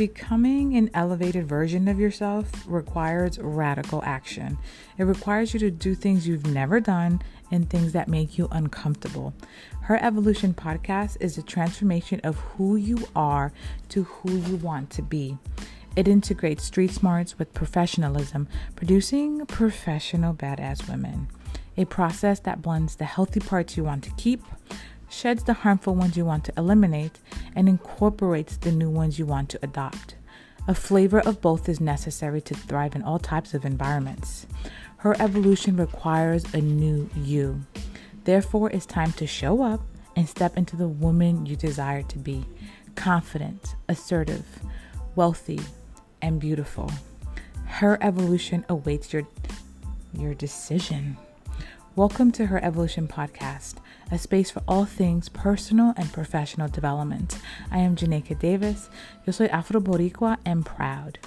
Becoming an elevated version of yourself requires radical action. It requires you to do things you've never done and things that make you uncomfortable. Her Evolution podcast is a transformation of who you are to who you want to be. It integrates street smarts with professionalism, producing professional badass women. A process that blends the healthy parts you want to keep sheds the harmful ones you want to eliminate, and incorporates the new ones you want to adopt. A flavor of both is necessary to thrive in all types of environments. Her evolution requires a new you. Therefore, it's time to show up and step into the woman you desire to be confident, assertive, wealthy, and beautiful. Her evolution awaits your, your decision. Welcome to Her Evolution Podcast a space for all things personal and professional development. I am Janeica Davis. Yo soy Afro Boricua and proud.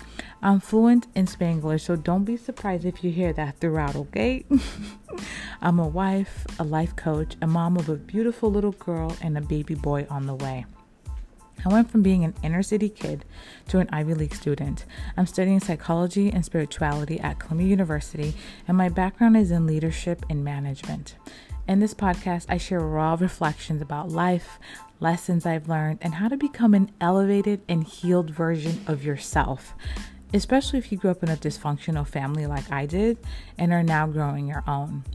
I'm fluent in Spanglish, so don't be surprised if you hear that throughout, okay? I'm a wife, a life coach, a mom of a beautiful little girl, and a baby boy on the way. I went from being an inner city kid to an Ivy League student. I'm studying psychology and spirituality at Columbia University, and my background is in leadership and management. In this podcast, I share raw reflections about life, lessons I've learned, and how to become an elevated and healed version of yourself, especially if you grew up in a dysfunctional family like I did and are now growing your own.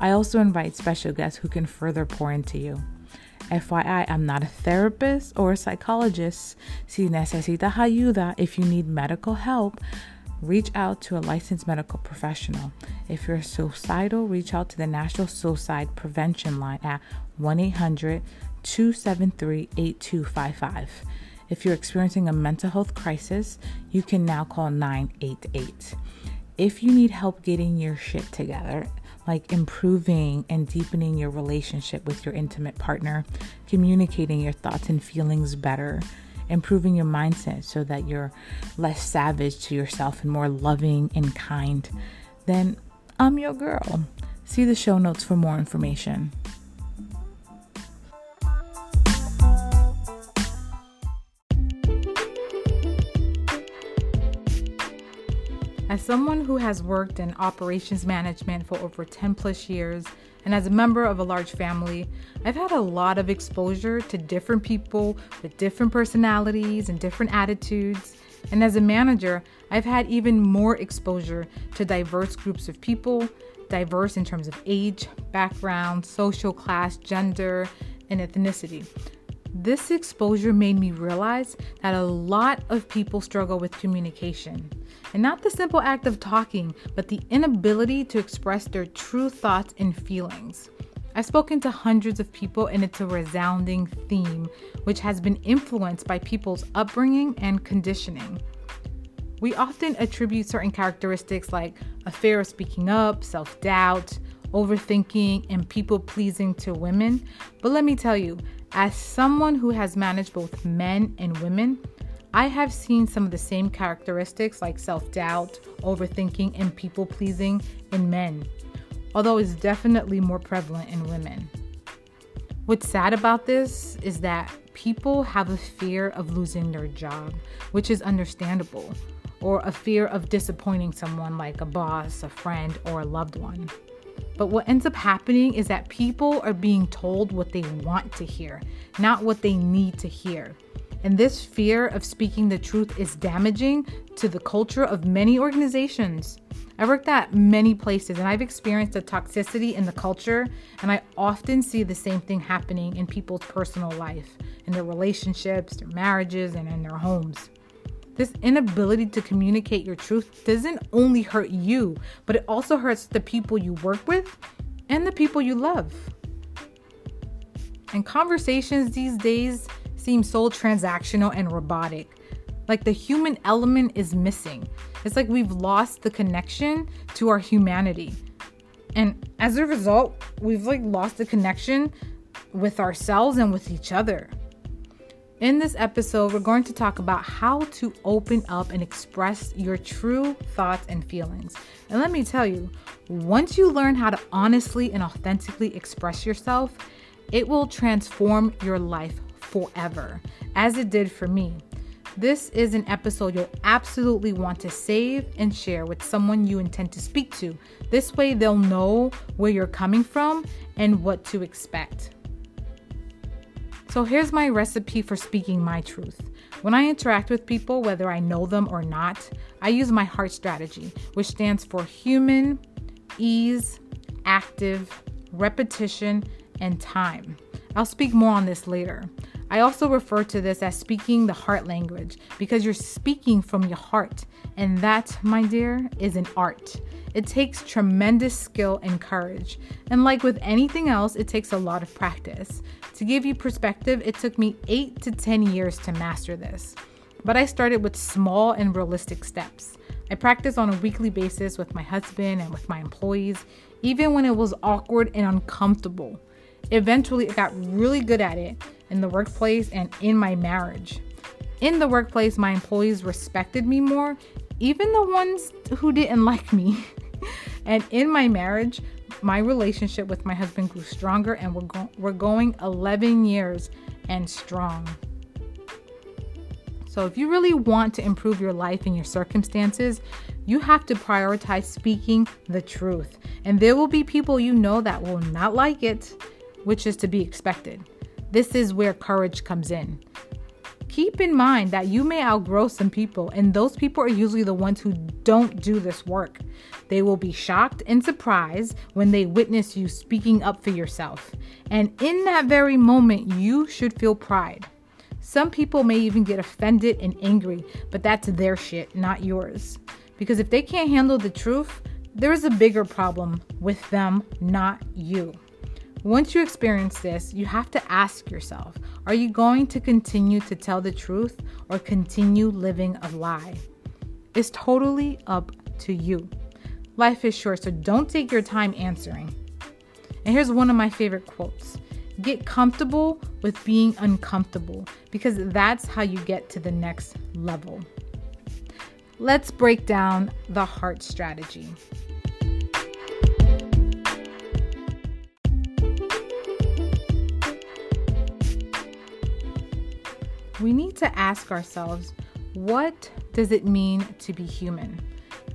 I also invite special guests who can further pour into you. FYI, I'm not a therapist or a psychologist. Si necesitas ayuda, if you need medical help, reach out to a licensed medical professional. If you're suicidal, reach out to the National Suicide Prevention Line at 1 800 273 8255. If you're experiencing a mental health crisis, you can now call 988. If you need help getting your shit together, like improving and deepening your relationship with your intimate partner, communicating your thoughts and feelings better, improving your mindset so that you're less savage to yourself and more loving and kind, then I'm your girl. See the show notes for more information. Someone who has worked in operations management for over 10 plus years, and as a member of a large family, I've had a lot of exposure to different people with different personalities and different attitudes. And as a manager, I've had even more exposure to diverse groups of people, diverse in terms of age, background, social class, gender, and ethnicity. This exposure made me realize that a lot of people struggle with communication. And not the simple act of talking, but the inability to express their true thoughts and feelings. I've spoken to hundreds of people, and it's a resounding theme which has been influenced by people's upbringing and conditioning. We often attribute certain characteristics like a fear of speaking up, self doubt, overthinking, and people pleasing to women. But let me tell you, as someone who has managed both men and women, I have seen some of the same characteristics like self doubt, overthinking, and people pleasing in men, although it's definitely more prevalent in women. What's sad about this is that people have a fear of losing their job, which is understandable, or a fear of disappointing someone like a boss, a friend, or a loved one. But what ends up happening is that people are being told what they want to hear, not what they need to hear. And this fear of speaking the truth is damaging to the culture of many organizations. I worked at many places and I've experienced the toxicity in the culture, and I often see the same thing happening in people's personal life, in their relationships, their marriages, and in their homes. This inability to communicate your truth doesn't only hurt you, but it also hurts the people you work with and the people you love. And conversations these days seem so transactional and robotic. Like the human element is missing. It's like we've lost the connection to our humanity. And as a result, we've like lost the connection with ourselves and with each other. In this episode, we're going to talk about how to open up and express your true thoughts and feelings. And let me tell you, once you learn how to honestly and authentically express yourself, it will transform your life forever, as it did for me. This is an episode you'll absolutely want to save and share with someone you intend to speak to. This way, they'll know where you're coming from and what to expect. So, here's my recipe for speaking my truth. When I interact with people, whether I know them or not, I use my heart strategy, which stands for human, ease, active, repetition, and time. I'll speak more on this later. I also refer to this as speaking the heart language because you're speaking from your heart. And that, my dear, is an art. It takes tremendous skill and courage. And like with anything else, it takes a lot of practice. To give you perspective, it took me 8 to 10 years to master this. But I started with small and realistic steps. I practiced on a weekly basis with my husband and with my employees, even when it was awkward and uncomfortable. Eventually, I got really good at it in the workplace and in my marriage. In the workplace, my employees respected me more, even the ones who didn't like me. and in my marriage, my relationship with my husband grew stronger and we're, go- we're going 11 years and strong. So, if you really want to improve your life and your circumstances, you have to prioritize speaking the truth. And there will be people you know that will not like it, which is to be expected. This is where courage comes in. Keep in mind that you may outgrow some people, and those people are usually the ones who don't do this work. They will be shocked and surprised when they witness you speaking up for yourself. And in that very moment, you should feel pride. Some people may even get offended and angry, but that's their shit, not yours. Because if they can't handle the truth, there is a bigger problem with them, not you. Once you experience this, you have to ask yourself are you going to continue to tell the truth or continue living a lie? It's totally up to you. Life is short, so don't take your time answering. And here's one of my favorite quotes Get comfortable with being uncomfortable because that's how you get to the next level. Let's break down the heart strategy. We need to ask ourselves what does it mean to be human?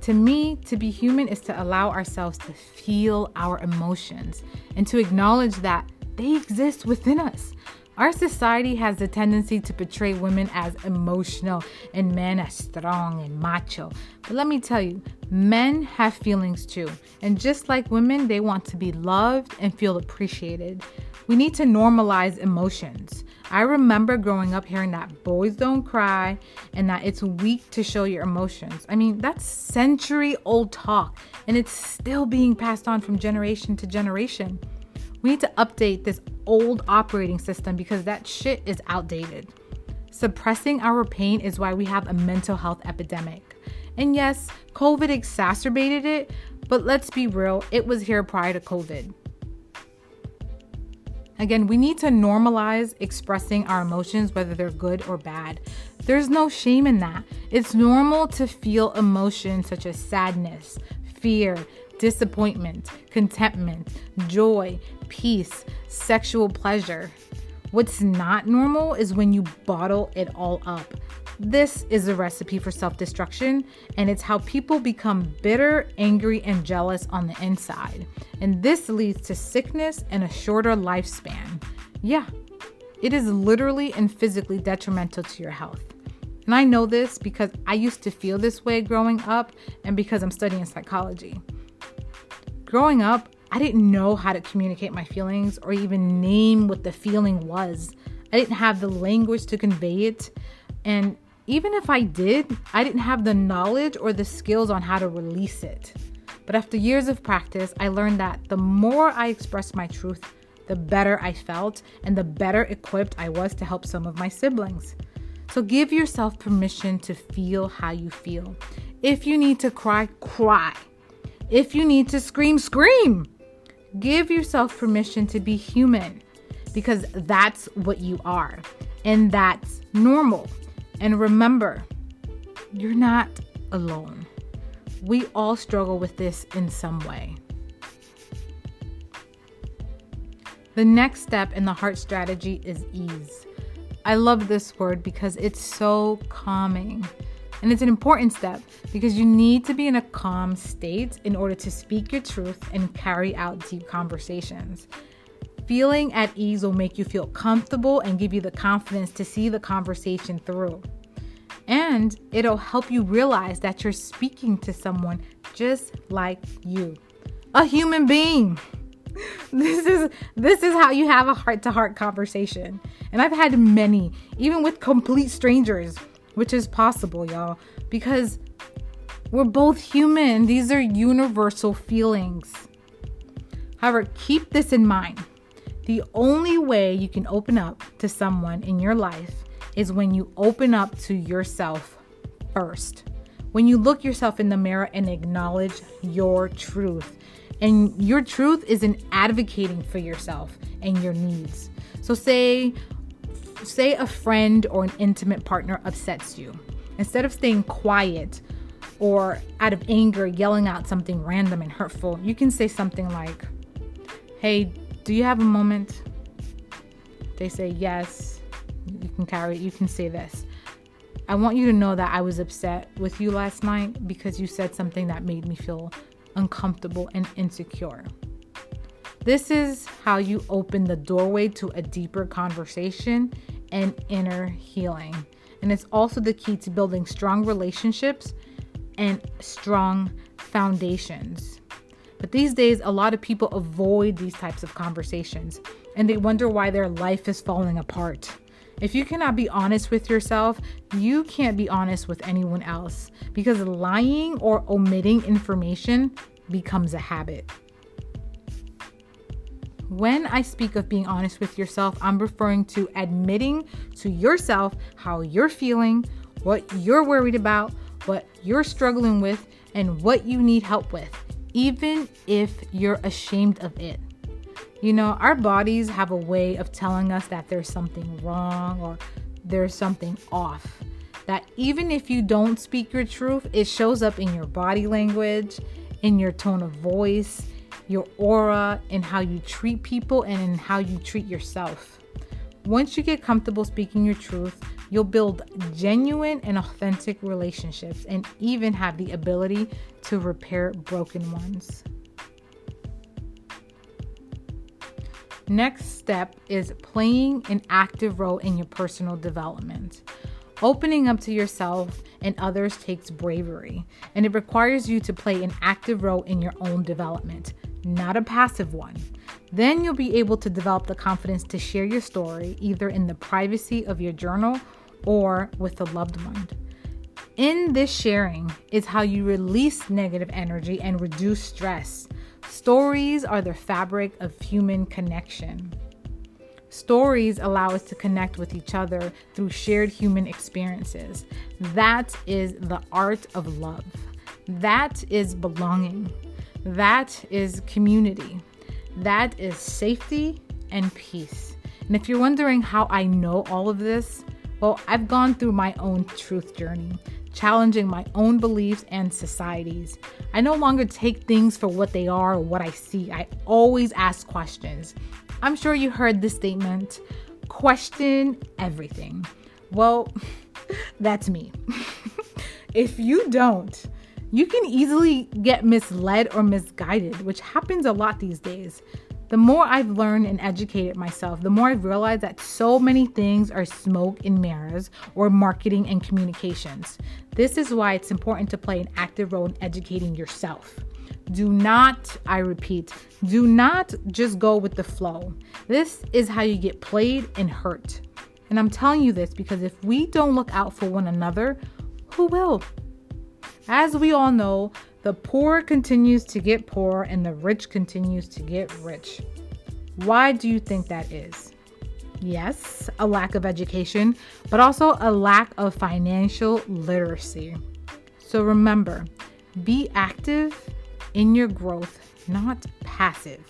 To me, to be human is to allow ourselves to feel our emotions and to acknowledge that they exist within us. Our society has the tendency to portray women as emotional and men as strong and macho. But let me tell you, men have feelings too. And just like women, they want to be loved and feel appreciated. We need to normalize emotions. I remember growing up hearing that boys don't cry and that it's weak to show your emotions. I mean, that's century old talk and it's still being passed on from generation to generation. We need to update this old operating system because that shit is outdated. Suppressing our pain is why we have a mental health epidemic. And yes, COVID exacerbated it, but let's be real, it was here prior to COVID. Again, we need to normalize expressing our emotions, whether they're good or bad. There's no shame in that. It's normal to feel emotions such as sadness, fear, disappointment, contentment, joy, peace, sexual pleasure. What's not normal is when you bottle it all up. This is a recipe for self destruction, and it's how people become bitter, angry, and jealous on the inside. And this leads to sickness and a shorter lifespan. Yeah, it is literally and physically detrimental to your health. And I know this because I used to feel this way growing up and because I'm studying psychology. Growing up, I didn't know how to communicate my feelings or even name what the feeling was. I didn't have the language to convey it. And even if I did, I didn't have the knowledge or the skills on how to release it. But after years of practice, I learned that the more I expressed my truth, the better I felt and the better equipped I was to help some of my siblings. So give yourself permission to feel how you feel. If you need to cry, cry. If you need to scream, scream. Give yourself permission to be human because that's what you are. And that's normal. And remember, you're not alone. We all struggle with this in some way. The next step in the heart strategy is ease. I love this word because it's so calming. And it's an important step because you need to be in a calm state in order to speak your truth and carry out deep conversations. Feeling at ease will make you feel comfortable and give you the confidence to see the conversation through. And it'll help you realize that you're speaking to someone just like you, a human being. This is this is how you have a heart-to-heart conversation. And I've had many, even with complete strangers, which is possible, y'all, because we're both human. These are universal feelings. However, keep this in mind. The only way you can open up to someone in your life is when you open up to yourself first. When you look yourself in the mirror and acknowledge your truth. And your truth is in advocating for yourself and your needs. So say say a friend or an intimate partner upsets you. Instead of staying quiet or out of anger yelling out something random and hurtful, you can say something like, "Hey, do you have a moment?" They say, "Yes." You can carry it. You can say this. I want you to know that I was upset with you last night because you said something that made me feel uncomfortable and insecure. This is how you open the doorway to a deeper conversation and inner healing. And it's also the key to building strong relationships and strong foundations. But these days, a lot of people avoid these types of conversations and they wonder why their life is falling apart. If you cannot be honest with yourself, you can't be honest with anyone else because lying or omitting information becomes a habit. When I speak of being honest with yourself, I'm referring to admitting to yourself how you're feeling, what you're worried about, what you're struggling with, and what you need help with, even if you're ashamed of it. You know, our bodies have a way of telling us that there's something wrong or there's something off. That even if you don't speak your truth, it shows up in your body language, in your tone of voice, your aura, in how you treat people, and in how you treat yourself. Once you get comfortable speaking your truth, you'll build genuine and authentic relationships and even have the ability to repair broken ones. Next step is playing an active role in your personal development. Opening up to yourself and others takes bravery, and it requires you to play an active role in your own development not a passive one. Then you'll be able to develop the confidence to share your story either in the privacy of your journal or with a loved one. In this sharing is how you release negative energy and reduce stress. Stories are the fabric of human connection. Stories allow us to connect with each other through shared human experiences. That is the art of love. That is belonging. That is community. That is safety and peace. And if you're wondering how I know all of this, well, I've gone through my own truth journey, challenging my own beliefs and societies. I no longer take things for what they are or what I see. I always ask questions. I'm sure you heard this statement question everything. Well, that's me. if you don't, you can easily get misled or misguided, which happens a lot these days. The more I've learned and educated myself, the more I've realized that so many things are smoke and mirrors or marketing and communications. This is why it's important to play an active role in educating yourself. Do not, I repeat, do not just go with the flow. This is how you get played and hurt. And I'm telling you this because if we don't look out for one another, who will? As we all know, the poor continues to get poor and the rich continues to get rich. Why do you think that is? Yes, a lack of education, but also a lack of financial literacy. So remember, be active in your growth, not passive.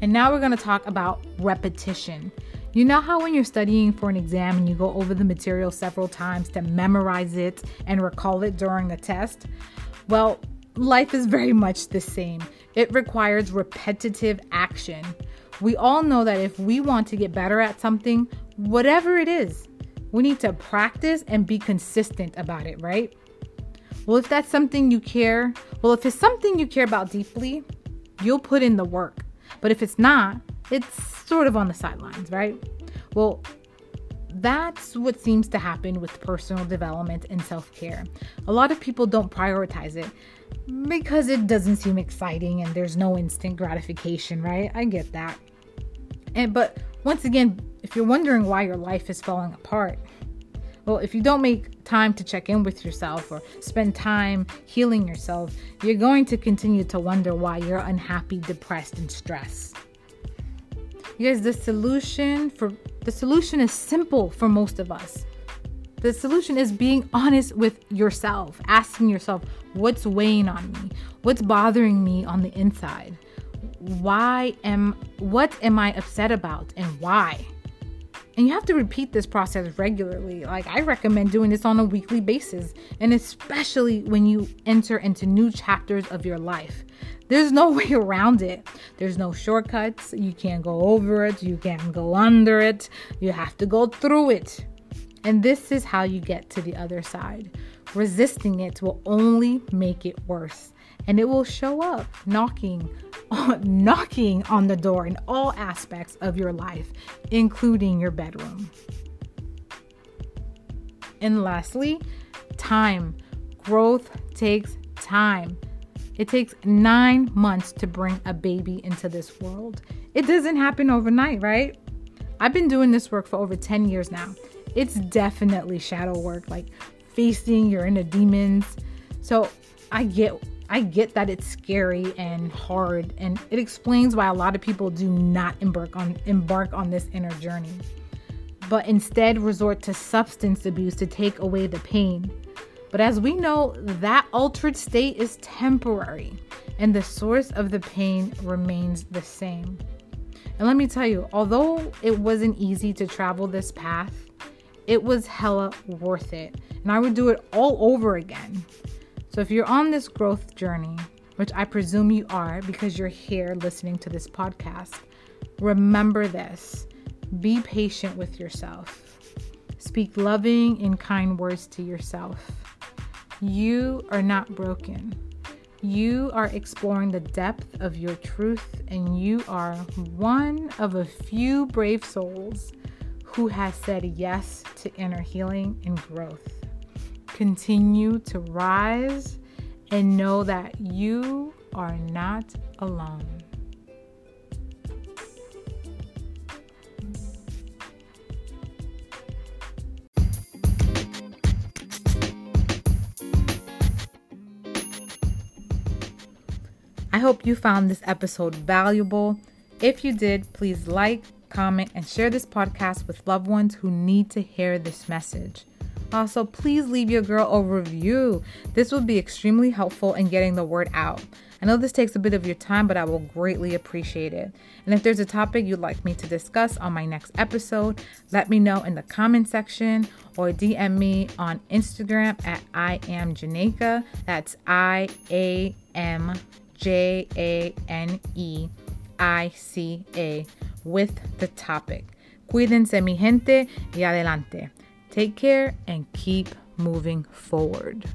And now we're going to talk about repetition. You know how when you're studying for an exam and you go over the material several times to memorize it and recall it during the test? Well, life is very much the same. It requires repetitive action. We all know that if we want to get better at something, whatever it is, we need to practice and be consistent about it, right? Well, if that's something you care, well, if it's something you care about deeply, you'll put in the work. But if it's not, it's sort of on the sidelines, right? Well, that's what seems to happen with personal development and self care. A lot of people don't prioritize it because it doesn't seem exciting and there's no instant gratification, right? I get that. And but once again, if you're wondering why your life is falling apart, well, if you don't make time to check in with yourself or spend time healing yourself, you're going to continue to wonder why you're unhappy, depressed, and stressed. You guys, the solution for the solution is simple for most of us. The solution is being honest with yourself, asking yourself, what's weighing on me? What's bothering me on the inside? Why am what am I upset about and why? And you have to repeat this process regularly. Like I recommend doing this on a weekly basis, and especially when you enter into new chapters of your life. There's no way around it. There's no shortcuts. You can't go over it. You can't go under it. You have to go through it. And this is how you get to the other side. Resisting it will only make it worse. And it will show up knocking on, knocking on the door in all aspects of your life, including your bedroom. And lastly, time. Growth takes time. It takes nine months to bring a baby into this world. It doesn't happen overnight, right? I've been doing this work for over 10 years now. It's definitely shadow work, like facing your inner demons. So I get I get that it's scary and hard, and it explains why a lot of people do not embark on embark on this inner journey, but instead resort to substance abuse to take away the pain. But as we know, that altered state is temporary and the source of the pain remains the same. And let me tell you, although it wasn't easy to travel this path, it was hella worth it. And I would do it all over again. So if you're on this growth journey, which I presume you are because you're here listening to this podcast, remember this be patient with yourself. Speak loving and kind words to yourself. You are not broken. You are exploring the depth of your truth, and you are one of a few brave souls who has said yes to inner healing and growth. Continue to rise and know that you are not alone. I hope you found this episode valuable. If you did, please like, comment, and share this podcast with loved ones who need to hear this message. Also, please leave your girl a review. This would be extremely helpful in getting the word out. I know this takes a bit of your time, but I will greatly appreciate it. And if there's a topic you'd like me to discuss on my next episode, let me know in the comment section or DM me on Instagram at I am Janeica. That's I A M J A N E I C A with the topic. Cuídense, mi gente, y adelante. Take care and keep moving forward.